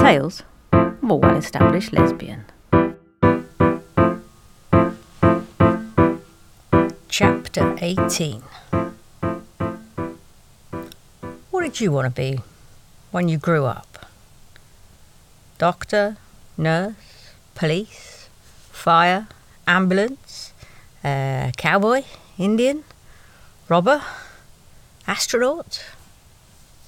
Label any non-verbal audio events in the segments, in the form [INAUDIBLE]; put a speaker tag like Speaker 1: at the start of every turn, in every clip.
Speaker 1: Tales of a well established lesbian. Chapter 18 What did you want to be when you grew up? Doctor, nurse, police, fire, ambulance, uh, cowboy, Indian, robber, astronaut?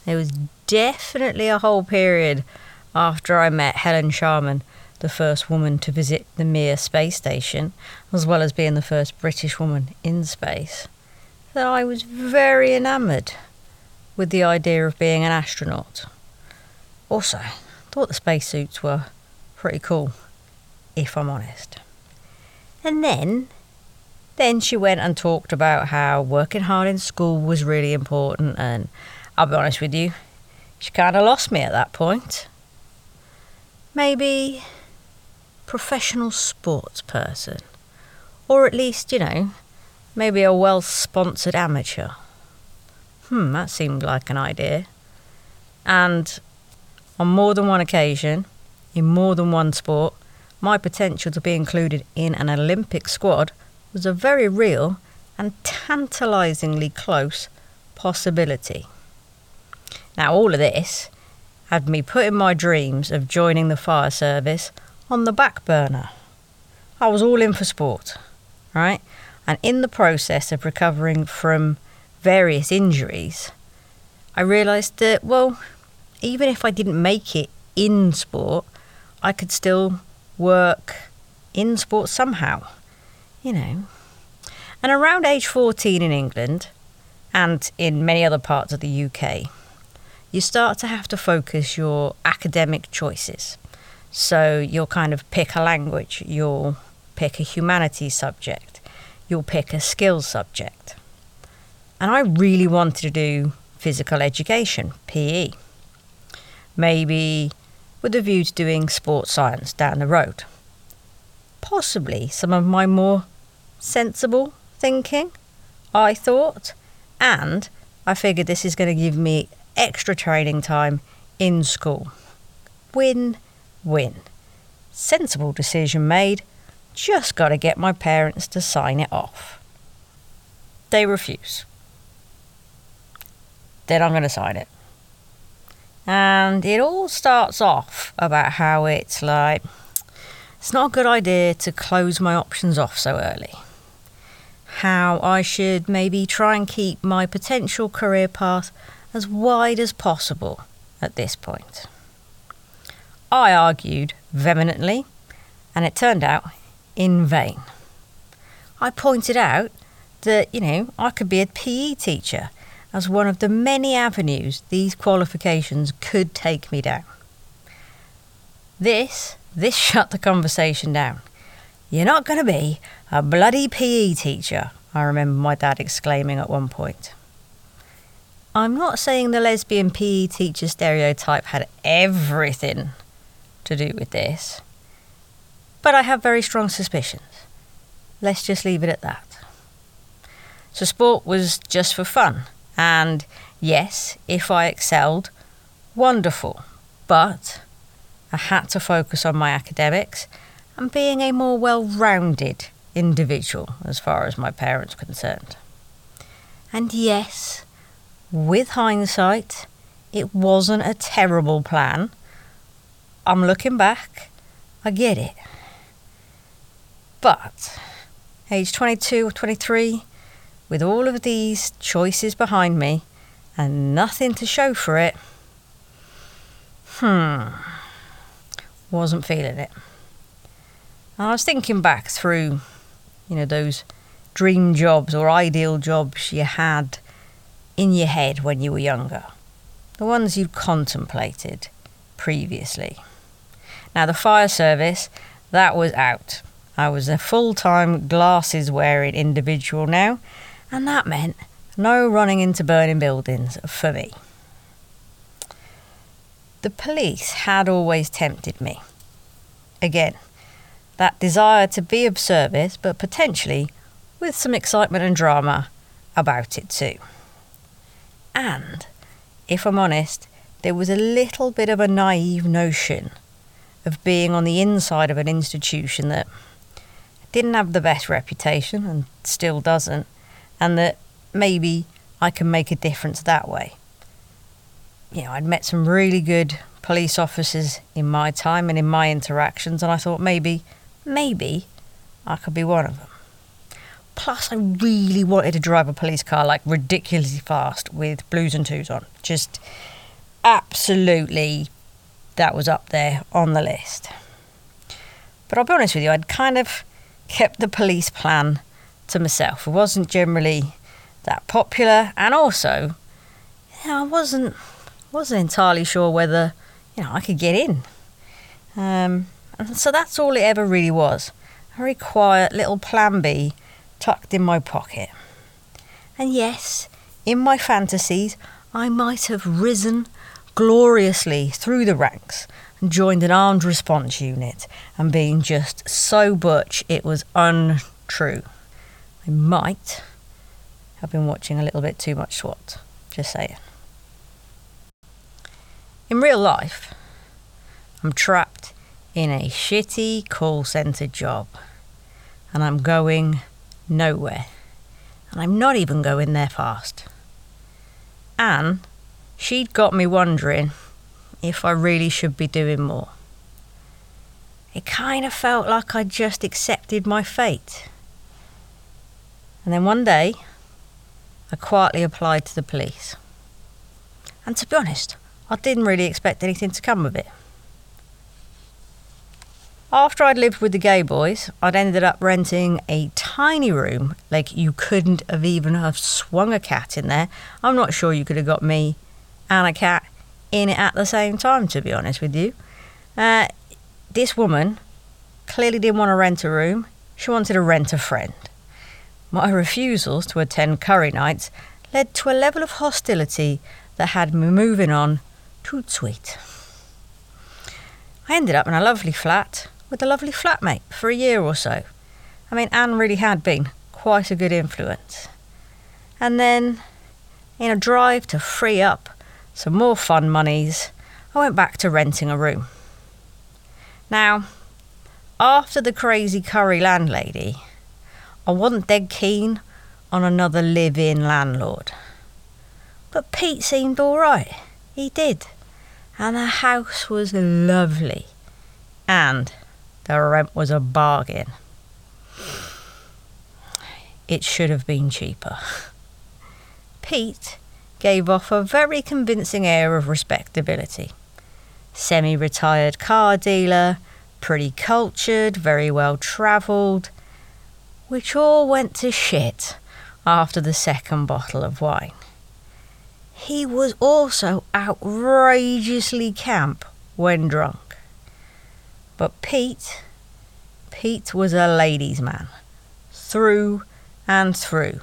Speaker 1: There was definitely a whole period after I met Helen Sharman, the first woman to visit the Mir space station, as well as being the first British woman in space, that I was very enamoured with the idea of being an astronaut. Also, thought the spacesuits were pretty cool, if I'm honest. And then, then she went and talked about how working hard in school was really important, and I'll be honest with you, she kind of lost me at that point. Maybe professional sports person, or at least, you know, maybe a well sponsored amateur. Hmm, that seemed like an idea. And on more than one occasion, in more than one sport, my potential to be included in an Olympic squad was a very real and tantalisingly close possibility. Now, all of this had me putting my dreams of joining the fire service on the back burner. I was all in for sport, right? And in the process of recovering from various injuries, I realised that, well, even if I didn't make it in sport, I could still work in sport somehow, you know. And around age 14 in England, and in many other parts of the UK, you start to have to focus your academic choices. So you'll kind of pick a language, you'll pick a humanities subject, you'll pick a skills subject. And I really wanted to do physical education, PE. Maybe with a view to doing sports science down the road. Possibly some of my more sensible thinking, I thought, and I figured this is going to give me extra training time in school. Win win. Sensible decision made, just got to get my parents to sign it off. They refuse. Then I'm going to sign it. And it all starts off about how it's like, it's not a good idea to close my options off so early. How I should maybe try and keep my potential career path as wide as possible at this point. I argued vehemently, and it turned out in vain. I pointed out that, you know, I could be a PE teacher as one of the many avenues these qualifications could take me down. This, this [LAUGHS] shut the conversation down. You're not going to be a bloody PE teacher, I remember my dad exclaiming at one point. I'm not saying the lesbian PE teacher stereotype had everything to do with this, but I have very strong suspicions. Let's just leave it at that. So, sport was just for fun, and yes, if I excelled, wonderful, but I had to focus on my academics and being a more well rounded individual as far as my parents concerned. And yes, with hindsight, it wasn't a terrible plan. I'm looking back, I get it. But, age 22 or 23, with all of these choices behind me and nothing to show for it, hmm, wasn't feeling it. I was thinking back through, you know, those dream jobs or ideal jobs you had in your head when you were younger, the ones you contemplated previously. Now, the fire service, that was out. I was a full time glasses wearing individual now, and that meant no running into burning buildings for me. The police had always tempted me. Again, that desire to be of service, but potentially with some excitement and drama about it too. And, if I'm honest, there was a little bit of a naive notion of being on the inside of an institution that didn't have the best reputation and still doesn't, and that maybe I can make a difference that way. You know, I'd met some really good police officers in my time and in my interactions, and I thought maybe, maybe I could be one of them. Plus, I really wanted to drive a police car like ridiculously fast with blues and twos on. Just absolutely, that was up there on the list. But I'll be honest with you, I'd kind of kept the police plan to myself. It wasn't generally that popular, and also, you know, I wasn't wasn't entirely sure whether you know I could get in. Um, and so that's all it ever really was. A very quiet little plan B tucked in my pocket. And yes, in my fantasies, I might have risen gloriously through the ranks and joined an armed response unit and been just so butch it was untrue. I might have been watching a little bit too much SWAT, just saying. In real life, I'm trapped in a shitty call centre job and I'm going nowhere. And I'm not even going there fast. Anne, she'd got me wondering if I really should be doing more. It kind of felt like I'd just accepted my fate. And then one day, I quietly applied to the police. And to be honest, I didn't really expect anything to come of it. After I'd lived with the gay boys, I'd ended up renting a tiny room, like you couldn't have even have swung a cat in there. I'm not sure you could have got me and a cat in it at the same time, to be honest with you. Uh, this woman clearly didn't want to rent a room, she wanted to rent a friend. My refusals to attend curry nights led to a level of hostility that had me moving on to Sweet. I ended up in a lovely flat with a lovely flatmate for a year or so. I mean, Anne really had been quite a good influence. And then, in a drive to free up some more fun monies, I went back to renting a room. Now, after the crazy curry landlady, I wasn't dead keen on another live in landlord. But Pete seemed alright. He did. And the house was lovely. And the rent was a bargain. It should have been cheaper. Pete gave off a very convincing air of respectability. Semi retired car dealer, pretty cultured, very well travelled, which all went to shit after the second bottle of wine. He was also outrageously camp when drunk. But Pete, Pete was a ladies' man, through and through.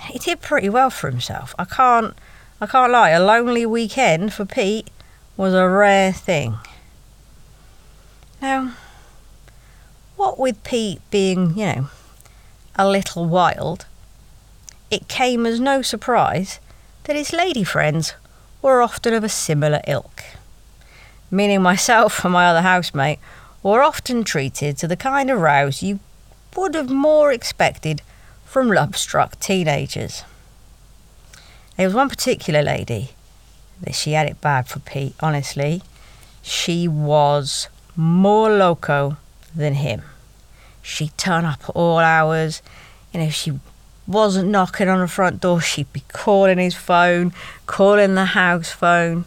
Speaker 1: He did pretty well for himself. I can't, I can't lie. A lonely weekend for Pete was a rare thing. Now, what with Pete being, you know, a little wild, it came as no surprise that his lady friends were often of a similar ilk meaning myself and my other housemate, were often treated to the kind of rows you would have more expected from love struck teenagers. There was one particular lady that she had it bad for Pete, honestly. She was more loco than him. She'd turn up at all hours, and if she wasn't knocking on the front door, she'd be calling his phone, calling the house phone.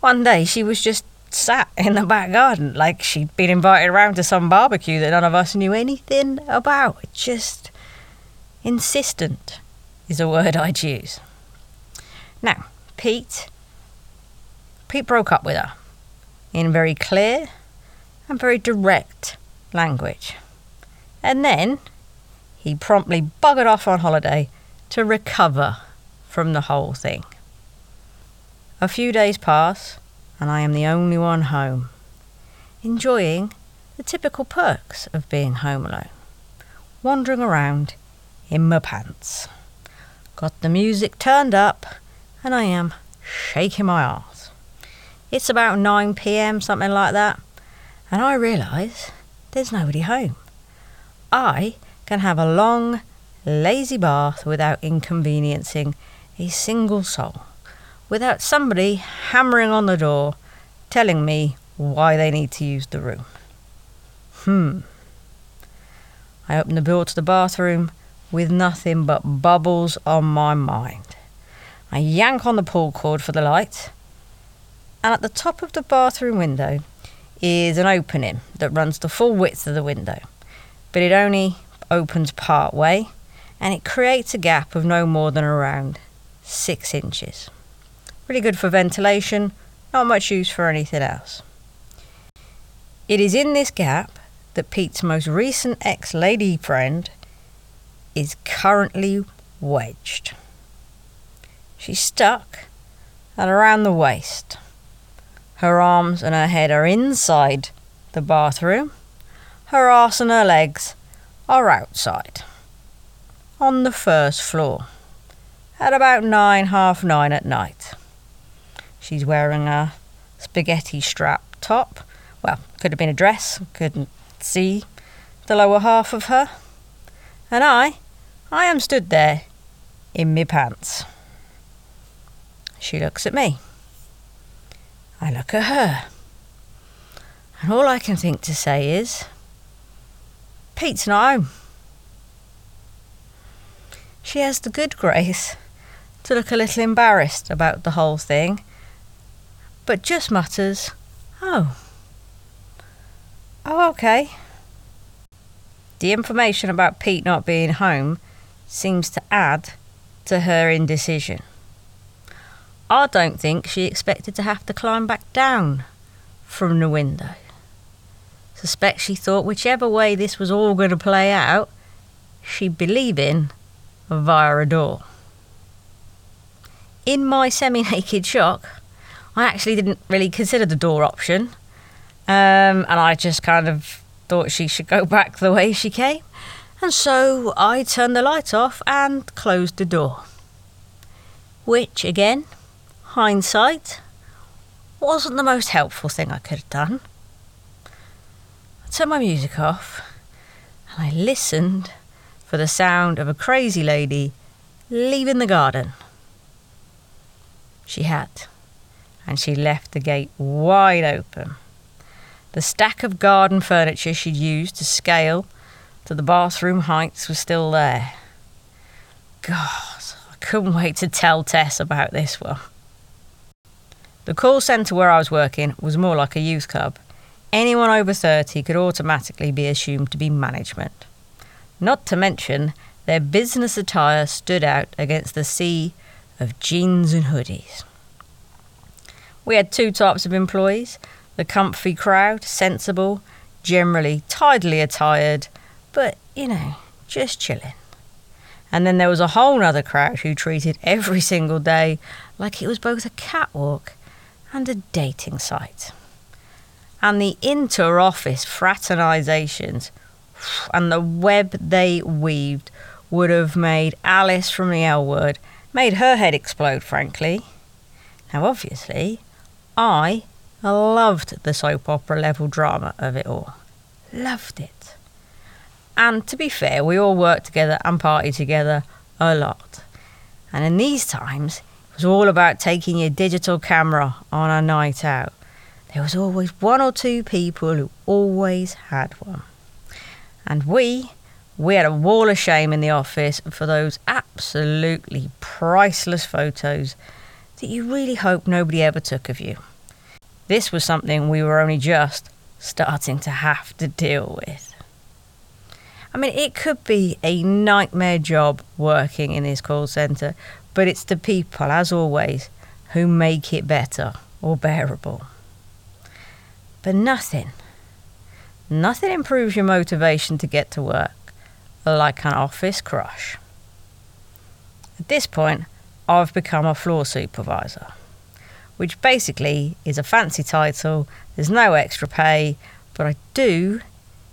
Speaker 1: One day she was just sat in the back garden like she'd been invited around to some barbecue that none of us knew anything about. Just insistent is a word I'd use. Now, Pete. Pete broke up with her in very clear and very direct language. And then he promptly buggered off on holiday to recover from the whole thing. A few days pass, and I am the only one home, enjoying the typical perks of being home alone, wandering around in my pants. Got the music turned up, and I am shaking my arse. It's about 9 pm, something like that, and I realise there's nobody home. I can have a long, lazy bath without inconveniencing a single soul, without somebody hammering on the door telling me why they need to use the room. Hmm. I open the door to the bathroom with nothing but bubbles on my mind. I yank on the pull cord for the light, and at the top of the bathroom window is an opening that runs the full width of the window, but it only opens part way and it creates a gap of no more than around six inches. Really good for ventilation, not much use for anything else. It is in this gap that Pete's most recent ex lady friend is currently wedged. She's stuck at around the waist. Her arms and her head are inside the bathroom. Her arse and her legs are outside. On the first floor. At about nine, half nine at night. She's wearing a spaghetti strap top. Well, could have been a dress, couldn't see the lower half of her. And I, I am stood there in me pants. She looks at me. I look at her. And all I can think to say is, Pete's not home. She has the good grace to look a little embarrassed about the whole thing, but just mutters, Oh. Oh, okay. The information about Pete not being home seems to add to her indecision. I don't think she expected to have to climb back down from the window. Suspect she thought whichever way this was all going to play out, she'd be leaving via a door. In my semi naked shock, I actually didn't really consider the door option, um, and I just kind of thought she should go [LAUGHS] back the way she came. And so I turned the light off and closed the door. Which, again, hindsight, wasn't the most helpful thing I could have done. I turned my music off and I listened for the sound of a crazy lady leaving the garden. She had, and she left the gate wide open. The stack of garden furniture she'd used to scale to the bathroom heights was still there. God, I couldn't wait to tell Tess about this one. The call centre where I was working was more like a youth club. Anyone over 30 could automatically be assumed to be management. Not to mention, their business attire stood out against the sea of jeans and hoodies. We had two types of employees the comfy crowd, sensible, generally tidily attired, but, you know, just chilling. And then there was a whole other crowd who treated every single day like it was both a catwalk and a dating site. And the inter office fraternizations and the web they weaved would have made Alice from the L word, made her head explode, frankly. Now, obviously, I loved the soap opera level drama of it all. Loved it. And to be fair, we all worked together and partied together a lot. And in these times, it was all about taking your digital camera on a night out. There was always one or two people who always had one. And we, we had a wall of shame in the office for those absolutely priceless photos that you really hope nobody ever took of you. This was something we were only just starting to have to deal with. I mean, it could be a nightmare job working in this call centre, but it's the people, as always, who make it better or bearable. But nothing, nothing improves your motivation to get to work like an office crush. At this point, I've become a floor supervisor, which basically is a fancy title. There's no extra pay, but I do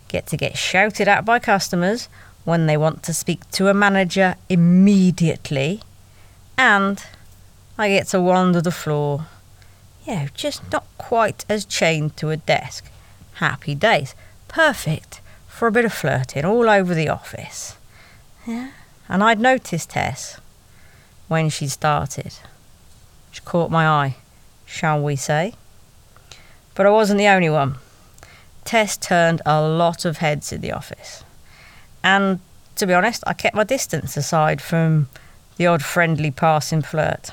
Speaker 1: get to get shouted at by customers when they want to speak to a manager immediately, and I get to wander the floor Yeah, just not quite as chained to a desk. Happy days. Perfect for a bit of flirting all over the office. Yeah. And I'd noticed Tess when she started. She caught my eye, shall we say. But I wasn't the only one. Tess turned a lot of heads in the office. And to be honest, I kept my distance aside from the odd friendly passing flirt.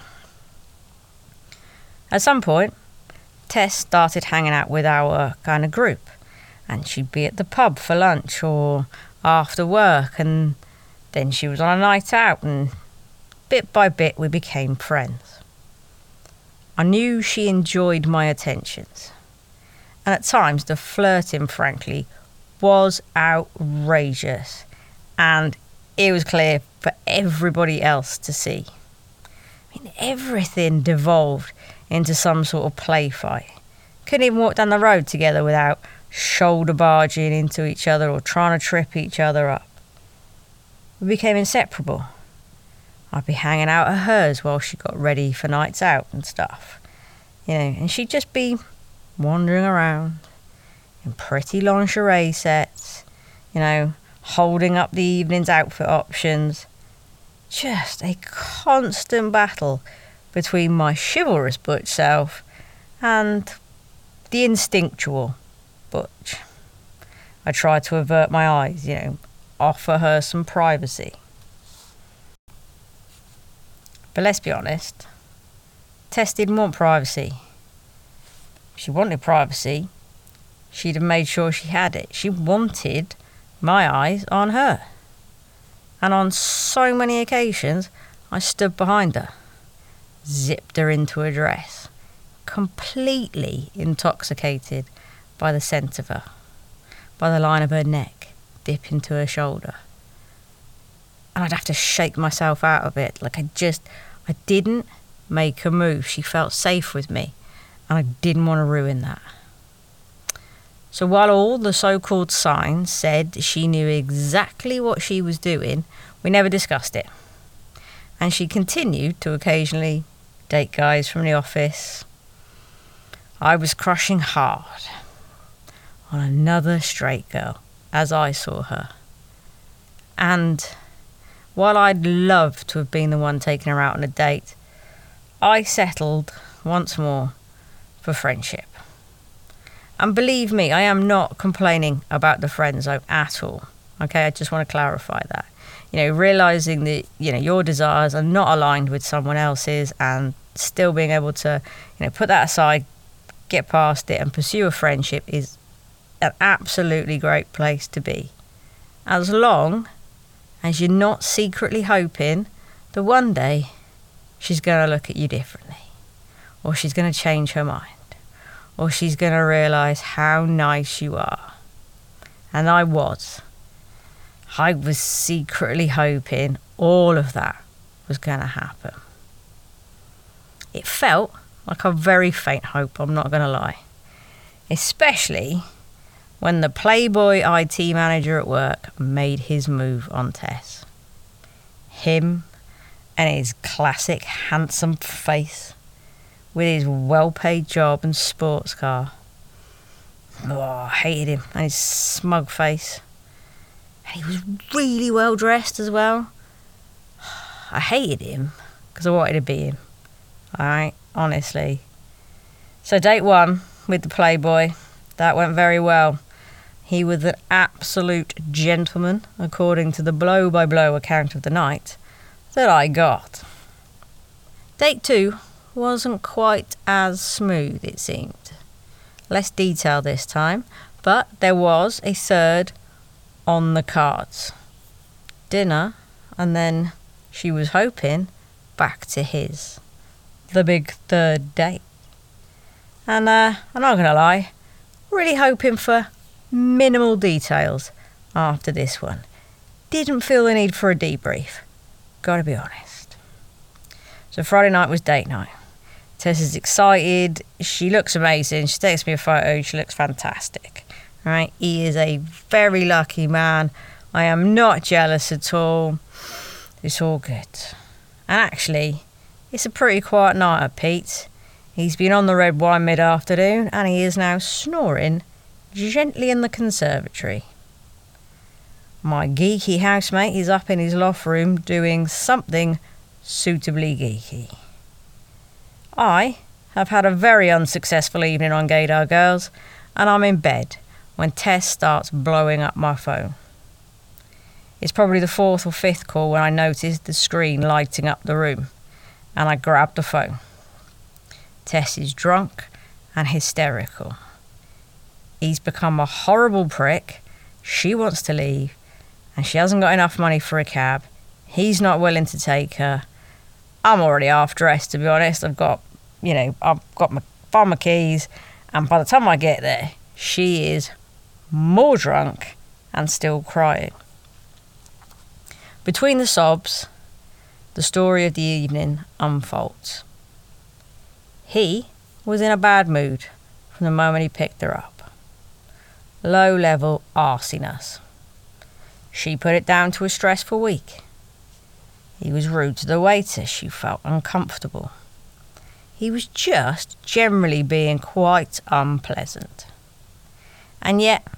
Speaker 1: At some point, Tess started hanging out with our kind of group, and she'd be at the pub for lunch or after work, and then she was on a night out, and bit by bit we became friends. I knew she enjoyed my attentions, and at times the flirting, frankly, was outrageous, and it was clear for everybody else to see. I mean, everything devolved into some sort of play fight. Couldn't even walk down the road together without shoulder barging into each other or trying to trip each other up. We became inseparable. I'd be hanging out at hers while she got ready for nights out and stuff. You know, and she'd just be wandering around in pretty lingerie sets, you know, holding up the evening's outfit options. Just a constant battle between my chivalrous Butch self and the instinctual Butch. I tried to avert my eyes, you know, offer her some privacy. But let's be honest, Tess didn't want privacy. If she wanted privacy, she'd have made sure she had it. She wanted my eyes on her. And on so many occasions, I stood behind her, zipped her into a dress, completely intoxicated by the scent of her, by the line of her neck, dip into her shoulder. And I'd have to shake myself out of it. Like I just, I didn't make a move. She felt safe with me, and I didn't want to ruin that. So while all the so called signs said she knew exactly what she was doing, we never discussed it. And she continued to occasionally date guys from the office. I was crushing hard on another straight girl as I saw her. And while I'd love to have been the one taking her out on a date, I settled once more for friendship. And believe me, I am not complaining about the friend zone at all. Okay, I just want to clarify that. You know, realizing that, you know, your desires are not aligned with someone else's and still being able to, you know, put that aside, get past it and pursue a friendship is an absolutely great place to be. As long as you're not secretly hoping that one day she's going to look at you differently or she's going to change her mind or she's going to realise how nice you are. And I was. I was secretly hoping all of that was going to happen. It felt like a very faint hope, I'm not going to lie. Especially when the Playboy IT manager at work made his move on Tess. Him and his classic handsome face with his well paid job and sports car. Oh, I hated him and his smug face. And he was really well dressed as well. I hated him because I wanted to be him. Alright, honestly. So, date one with the Playboy, that went very well. He was an absolute gentleman, according to the blow by blow account of the night that I got. Date two wasn't quite as smooth, it seemed. Less detail this time, but there was a third on the cards. Dinner, and then she was hoping back to his. The big third date. And uh, I'm not going to lie, really hoping for minimal details after this one. Didn't feel the need for a debrief. Gotta be honest. So Friday night was date night. Tess is excited. She looks amazing. She takes me a photo. She looks fantastic. Right? He is a very lucky man. I am not jealous at all. It's all good. And actually, it's a pretty quiet night at Pete's. He's been on the red wine mid afternoon and he is now snoring gently in the conservatory. My geeky housemate is up in his loft room doing something suitably geeky. I have had a very unsuccessful evening on Gaydar Girls and I'm in bed when Tess starts blowing up my phone. It's probably the fourth or fifth call when I noticed the screen lighting up the room, and I grabbed the phone. Tess is drunk and hysterical. He's become a horrible prick. She wants to leave, and she hasn't got enough money for a cab. He's not willing to take her. I'm already half dressed, to be honest. I've got, you know, I've got my found keys, and by the time I get there, she is more drunk and still crying. Between the sobs, the story of the evening unfolds. He was in a bad mood from the moment he picked her up. Low level arsiness. She put it down to a stressful week. He was rude to the waiter. She felt uncomfortable. He was just generally being quite unpleasant. And yet,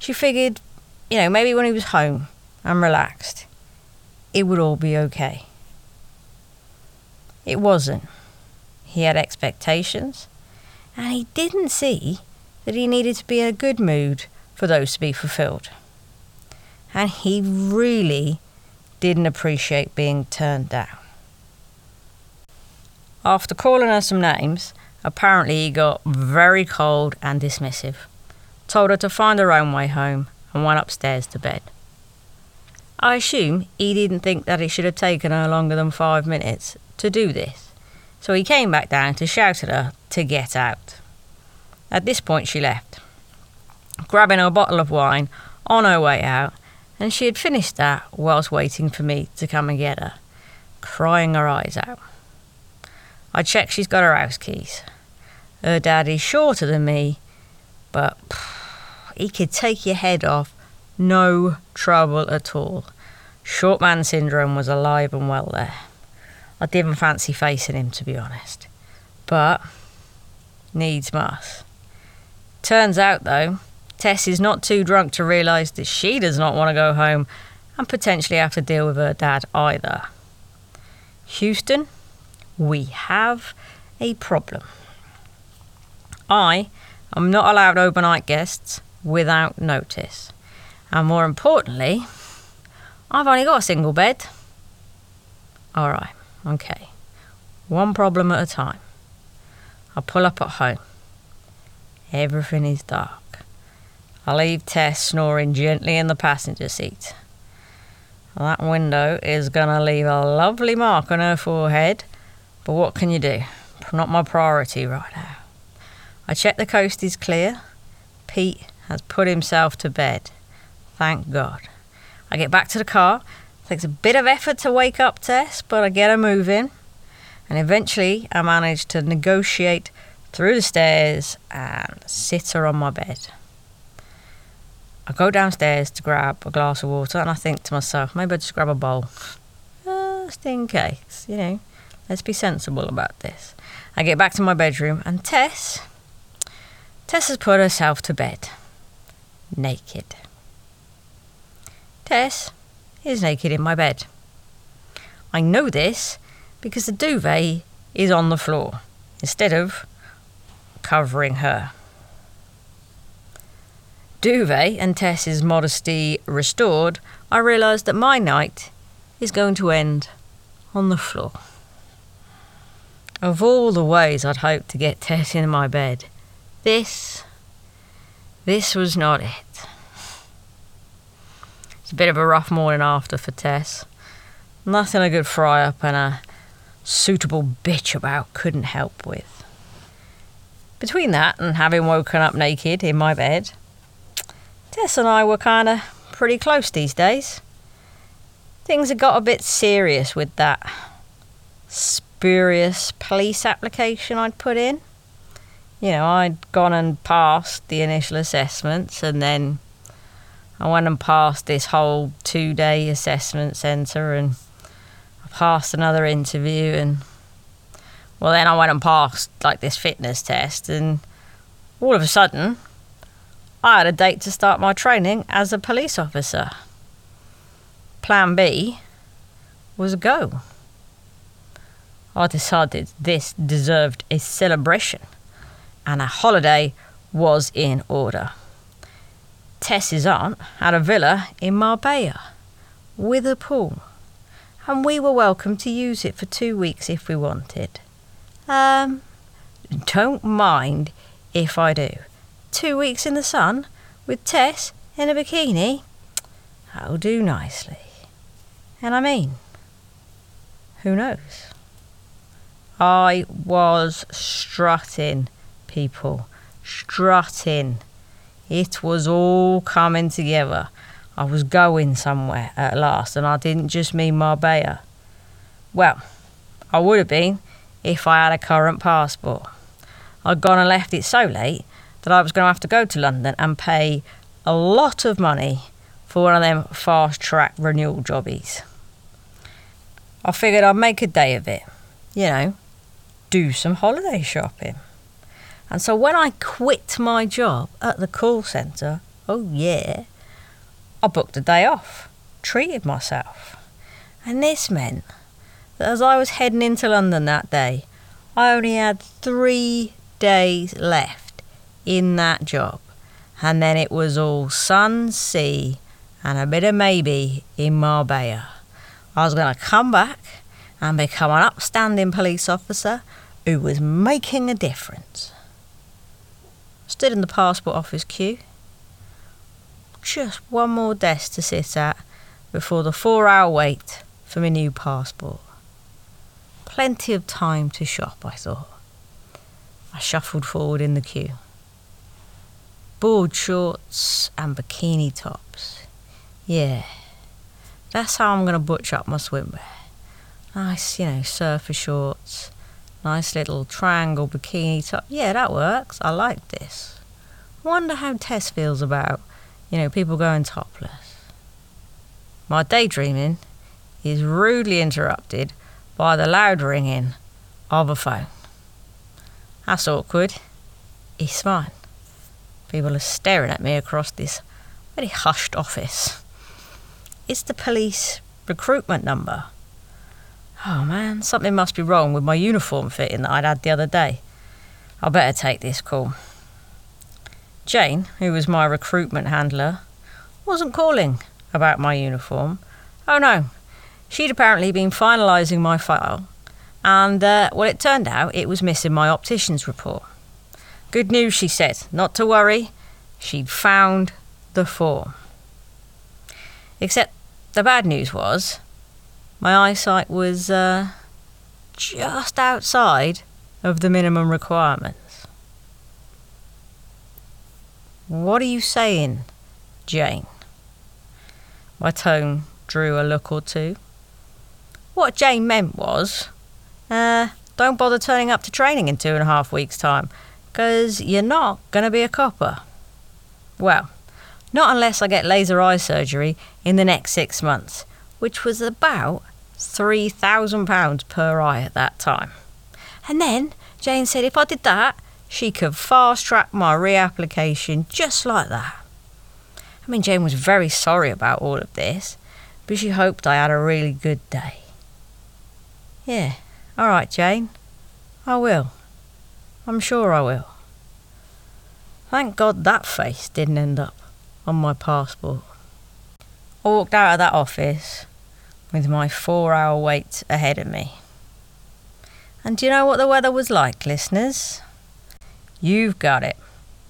Speaker 1: she figured, you know, maybe when he was home and relaxed, it would all be okay. It wasn't. He had expectations, and he didn't see that he needed to be in a good mood for those to be fulfilled. And he really didn't appreciate being turned down. After calling her some names, apparently he got very cold and dismissive, told her to find her own way home, and went upstairs to bed. I assume he didn't think that it should have taken her longer than five minutes to do this, so he came back down to shout at her to get out. At this point, she left, grabbing her bottle of wine on her way out, and she had finished that whilst waiting for me to come and get her, crying her eyes out. I check she's got her house keys. Her daddy's shorter than me, but [SIGHS] he could take your head off, no trouble at all. Short man syndrome was alive and well there. I didn't fancy facing him, to be honest. But needs must. Turns out, though, Tess is not too drunk to realise that she does not want to go home and potentially have to deal with her dad either. Houston, we have a problem. I am not allowed overnight guests without notice. And more importantly, I've only got a single bed. Alright, okay. One problem at a time. I pull up at home. Everything is dark. I leave Tess snoring gently in the passenger seat. That window is going to leave a lovely mark on her forehead, but what can you do? Not my priority right now. I check the coast is clear. Pete has put himself to bed. Thank God. I get back to the car. It takes a bit of effort to wake up Tess, but I get her moving. And eventually I manage to negotiate through the stairs and sit her on my bed. I go downstairs to grab a glass of water and I think to myself, maybe I'll just grab a bowl. Uh, just in case, you know. Let's be sensible about this. I get back to my bedroom and Tess. Tess has put herself to bed. Naked. Tess is naked in my bed. I know this because the duvet is on the floor instead of covering her. Duvet and Tess's modesty restored, I realised that my night is going to end on the floor. Of all the ways I'd hoped to get Tess in my bed, this, this was not it. It's a bit of a rough morning after for Tess. Nothing a good fry up and a suitable bitch about couldn't help with. Between that and having woken up naked in my bed, Tess and I were kind of pretty close these days. Things had got a bit serious with that spurious police application I'd put in. You know, I'd gone and passed the initial assessments and then I went and passed this whole two day assessment centre and I passed another interview and Well, then I went and passed like this fitness test, and all of a sudden, I had a date to start my training as a police officer. Plan B was a go. I decided this deserved a celebration, and a holiday was in order. Tess's aunt had a villa in Marbella with a pool, and we were welcome to use it for two weeks if we wanted. Um, don't mind if I do. Two weeks in the sun with Tess in a bikini? That'll do nicely. And I mean, who knows? I was strutting, people. Strutting. It was all coming together. I was going somewhere at last, and I didn't just mean Marbella. Well, I would have been if I had a current passport. I'd gone and left it so late that I was going to have to go to London and pay a lot of money for one of them fast track renewal jobbies. I figured I'd make a day of it, you know, do some holiday shopping. And so when I quit my job at the call centre, oh yeah, I booked a day off, treated myself. And this meant as I was heading into London that day, I only had three days left in that job. And then it was all sun, sea, and a bit of maybe in Marbella. I was going to come back and become an upstanding police officer who was making a difference. Stood in the passport office queue. Just one more desk to sit at before the four hour wait for my new passport. Plenty of time to shop, I thought. I shuffled forward in the queue. Board shorts and bikini tops. Yeah, that's how I'm going to butch up my swimwear. Nice, you know, surfer shorts, nice little triangle bikini top. Yeah, that works. I like this. Wonder how Tess feels about, you know, people going topless. My daydreaming is rudely interrupted by the loud ringing of a phone. That's awkward. It's fine. People are staring at me across this very hushed office. It's the police recruitment number. Oh man, something must be wrong with my uniform fitting that I'd had the other day. I better take this call. Jane, who was my recruitment handler, wasn't calling about my uniform. Oh no, she'd apparently been finalising my file and uh, well, it turned out it was missing my optician's report. Good news, she said. Not to worry. She'd found the form. Except the bad news was my eyesight was uh, just outside of the minimum requirements. What are you saying, Jane? My tone drew a look or two. What Jane meant was uh, don't bother turning up to training in two and a half weeks' time, because you're not going to be a copper. Well, not unless I get laser eye surgery in the next six months, which was about £3,000 per eye at that time. And then Jane said if I did that, she could fast track my reapplication just like that. I mean, Jane was very sorry about all of this, but she hoped I had a really good day. Yeah, all right, Jane. I will. I'm sure I will. Thank God that face didn't end up on my passport. I walked out of that office with my four hour wait ahead of me. And do you know what the weather was like, listeners? You've got it.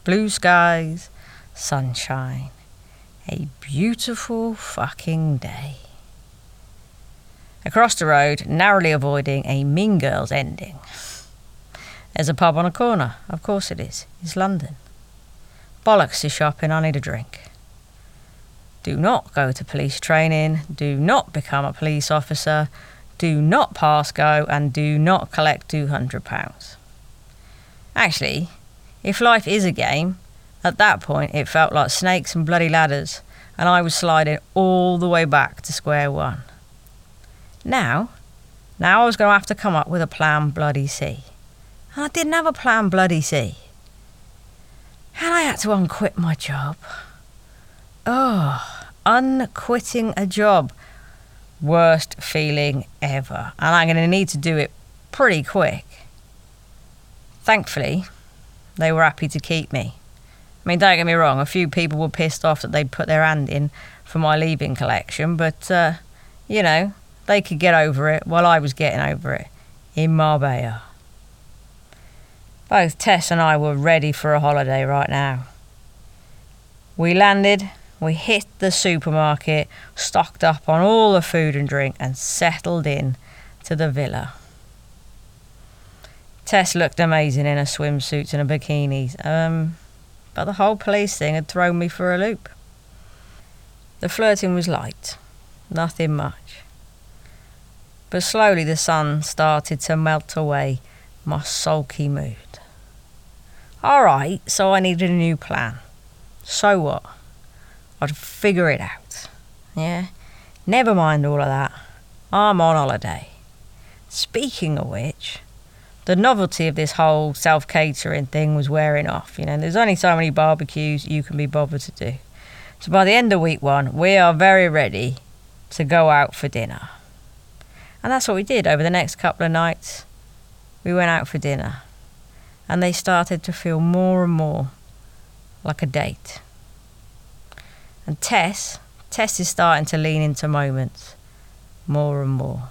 Speaker 1: Blue skies, sunshine, a beautiful fucking day. Across the road, narrowly avoiding a Mean Girls ending. There's a pub on a corner. Of course it is. It's London. Bollocks to shopping. I need a drink. Do not go to police training. Do not become a police officer. Do not pass go. And do not collect £200. Actually, if life is a game, at that point it felt like snakes and bloody ladders, and I was sliding all the way back to square one. Now, Now I was going to have to come up with a plan bloody C. And I didn't have a plan bloody C. And I had to unquit my job. Oh, unquitting a job. Worst feeling ever. And I'm going to need to do it pretty quick. Thankfully, they were happy to keep me. I mean, don't get me wrong, a few people were pissed off that they'd put their hand in for my leaving collection, but, uh, you know, they could get over it while I was getting over it in Marbella. Both Tess and I were ready for a holiday right now. We landed, we hit the supermarket, stocked up on all the food and drink, and settled in to the villa. Tess looked amazing in her swimsuits and her bikinis, um, but the whole police thing had thrown me for a loop. The flirting was light, nothing much. But slowly the sun started to melt away my sulky mood. All right, so I needed a new plan. So what? I'd figure it out. Yeah? Never mind all of that. I'm on holiday. Speaking of which, the novelty of this whole self catering thing was wearing off. You know, there's only so many barbecues you can be bothered to do. So by the end of week one, we are very ready to go out for dinner. And that's what we did over the next couple of nights. We went out for dinner. And they started to feel more and more like a date. And Tess, Tess is starting to lean into moments more and more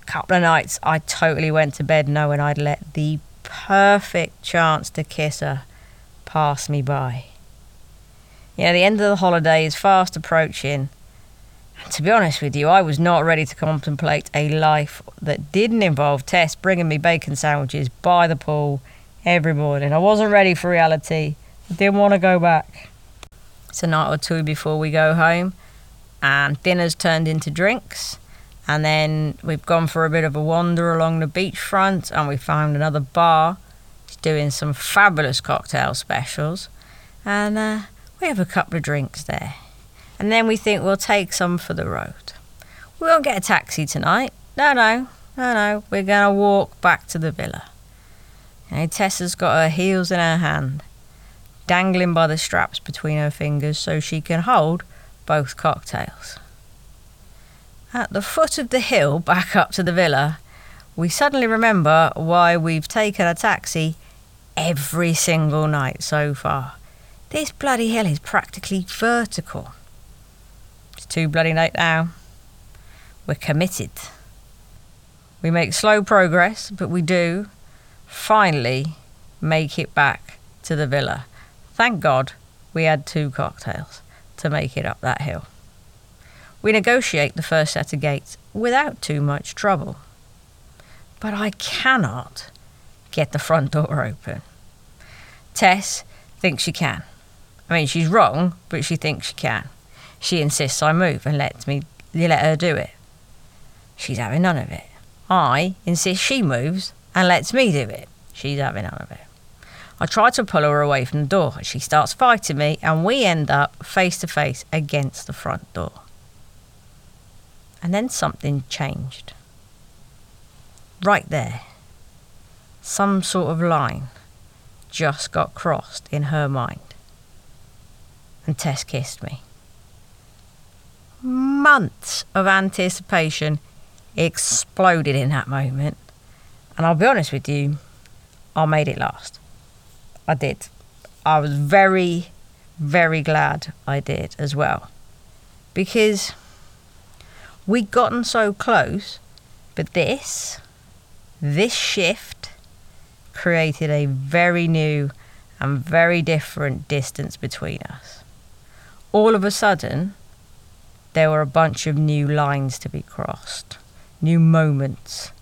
Speaker 1: A couple of nights, I totally went to bed knowing I'd let the perfect chance to kiss her pass me by. You know, the end of the holiday is fast approaching. To be honest with you, I was not ready to contemplate a life that didn't involve Tess bringing me bacon sandwiches by the pool every morning. I wasn't ready for reality. I didn't want to go back. It's a night or two before we go home, and dinner's turned into drinks. And then we've gone for a bit of a wander along the beachfront and we found another bar. Doing some fabulous cocktail specials. And uh, we have a couple of drinks there. And then we think we'll take some for the road. We won't get a taxi tonight. No, no, no, no. We're going to walk back to the villa. And Tess's got her heels in her hand, dangling by the straps between her fingers so she can hold both cocktails. At the foot of the hill back up to the villa, we suddenly remember why we've taken a taxi every single night so far. This bloody hill is practically vertical. Too bloody late now. We're committed. We make slow progress, but we do finally make it back to the villa. Thank God we had two cocktails to make it up that hill. We negotiate the first set of gates without too much trouble. But I cannot get the front door open. Tess thinks she can. I mean, she's wrong, but she thinks she can. She insists I move and lets me let her do it. She's having none of it. I insist she moves and lets me do it. She's having none of it. I try to pull her away from the door. She starts fighting me, and we end up face to face against the front door. And then something changed. Right there. Some sort of line just got crossed in her mind. And Tess kissed me. Months of anticipation exploded in that moment. And I'll be honest with you, I made it last. I did. I was very, very glad I did as well. Because We'd gotten so close, but this, this shift created a very new and very different distance between us. All of a sudden, there were a bunch of new lines to be crossed, new moments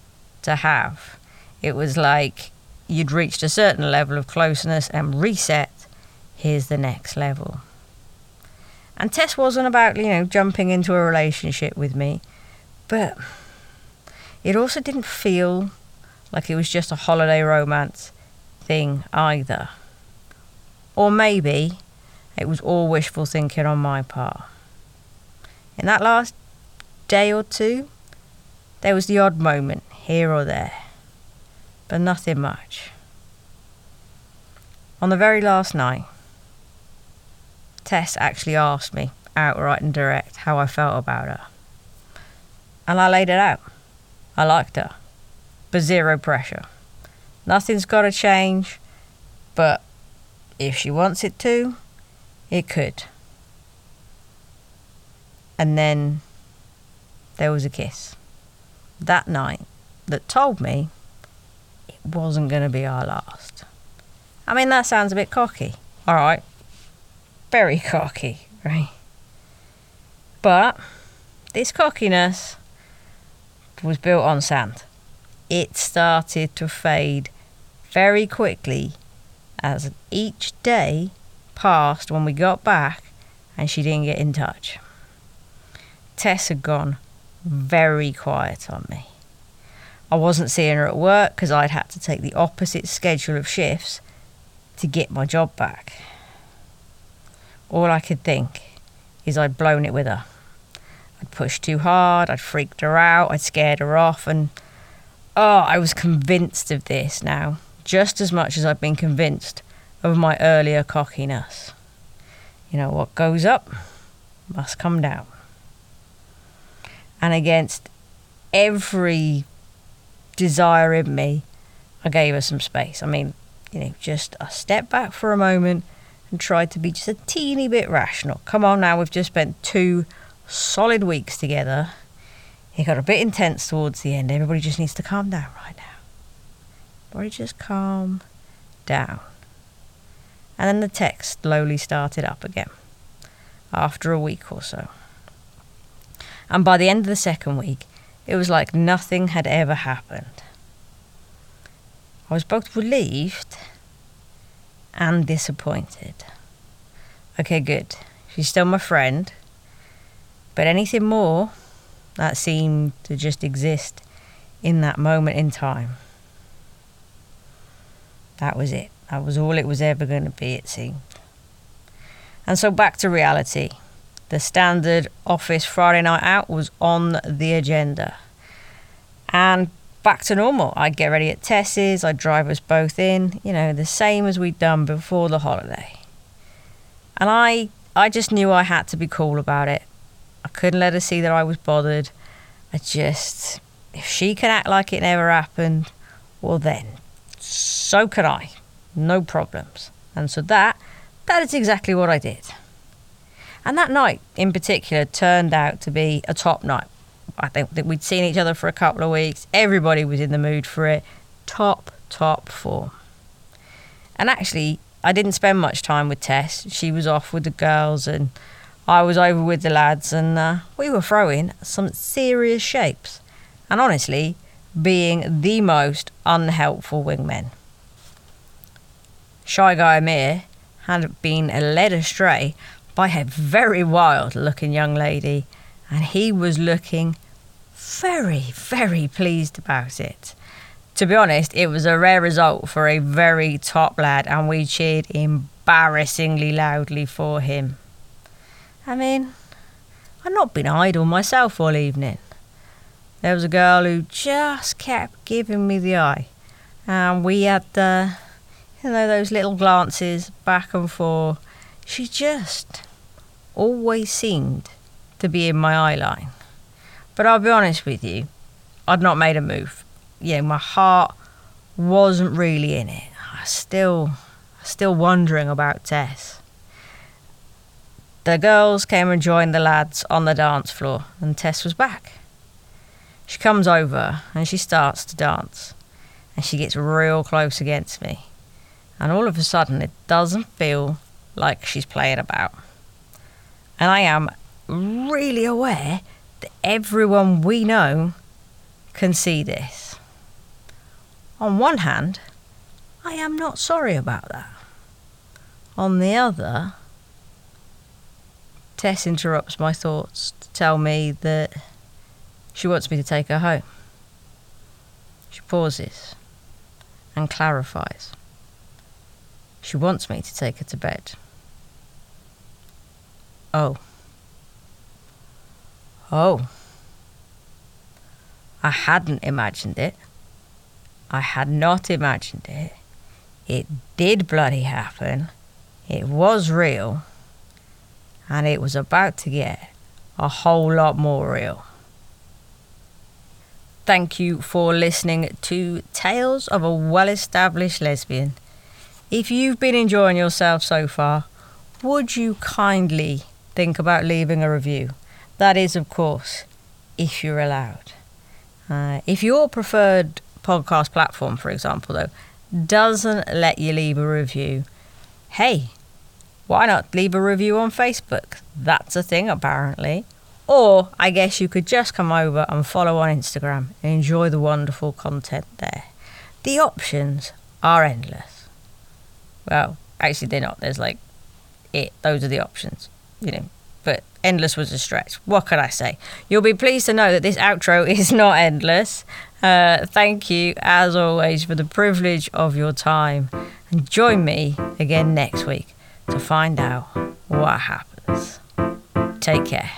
Speaker 1: to have. It was like you'd reached a certain level of closeness and reset, here's the next level. And Tess wasn't about, you know, jumping into a relationship with me, but it also didn't feel like it was just a holiday romance thing either. Or maybe it was all wishful thinking on my part. In that last day or two, There was the odd moment here or there, but nothing much. On the very last night, Tess actually asked me outright and direct how I felt about her. And I laid it out. I liked her, but zero pressure. Nothing's got to change, but if she wants it to, it could. And then there was a kiss that night that told me it wasn't going to be our last. I mean, that sounds a bit cocky. All right. Very cocky, right? But this cockiness was built on sand. It started to fade very quickly as each day passed when we got back and she didn't get in touch. Tess had gone very quiet on me. I wasn't seeing her at work because I'd had to take the opposite schedule of shifts to get my job back. All I could think is I'd blown it with her. I'd pushed too hard, I'd freaked her out, I'd scared her off, and oh, I was convinced of this now, just as much as I'd been convinced of my earlier cockiness. You know, what goes up must come down. And against every desire in me, I gave her some space. I mean, you know, just a step back for a moment and tried to be just a teeny bit rational. Come on now, we've just spent two solid weeks together. It got a bit intense towards the end. Everybody just needs to calm down right now. Everybody just calm down. And then the text slowly started up again after a week or so. And by the end of the second week, it was like nothing had ever happened. I was both relieved and disappointed. Okay, good. She's still my friend. But anything more, that seemed to just exist in that moment in time. That was it. That was all it was ever going to be, it seemed. And so back to reality. The standard office Friday night out was on the agenda. And back to normal. I'd get ready at Tess's, I'd drive us both in, you know, the same as we'd done before the holiday. And I I just knew I had to be cool about it. I couldn't let her see that I was bothered. I just if she can act like it never happened, well then so could I. No problems. And so that that is exactly what I did. And that night in particular turned out to be a top night. I think that we'd seen each other for a couple of weeks. Everybody was in the mood for it. Top, top form. And actually, I didn't spend much time with Tess. She was off with the girls, and I was over with the lads, and uh, we were throwing some serious shapes. And honestly, being the most unhelpful wingmen. Shy Guy Amir had been led astray by a very wild looking young lady, and he was looking very, very pleased about it. To be honest, it was a rare result for a very top lad, and we cheered embarrassingly loudly for him. I mean, I'd not been idle myself all evening. There was a girl who just kept giving me the eye, and we had the, you know, those little glances back and forth she just always seemed to be in my eye line. But I'll be honest with you, I'd not made a move. Yeah, my heart wasn't really in it. I still still wondering about Tess. The girls came and joined the lads on the dance floor, and Tess was back. She comes over and she starts to dance, and she gets real close against me. And all of a sudden, it doesn't feel like she's playing about. And I am really aware that everyone we know can see this. On one hand, I am not sorry about that. On the other, Tess interrupts my thoughts to tell me that she wants me to take her home. She pauses and clarifies. She wants me to take her to bed. Oh. Oh. I hadn't imagined it. I had not imagined it. It did bloody happen. It was real. And it was about to get a whole lot more real. Thank you for listening to Tales of a Well Established Lesbian. If you've been enjoying yourself so far, would you kindly think about leaving a review? That is, of course, if you're allowed. Uh, if your preferred podcast platform, for example, though, doesn't let you leave a review, hey, why not leave a review on Facebook? That's a thing, apparently. Or I guess you could just come over and follow on Instagram and enjoy the wonderful content there. The options are endless. Well, actually, they're not. There's like it. Those are the options, you know. But endless was a stretch. What could I say? You'll be pleased to know that this outro [LAUGHS] is not endless. Uh, thank you, as always, for the privilege of your time. And join me again next week to find out what happens. Take care.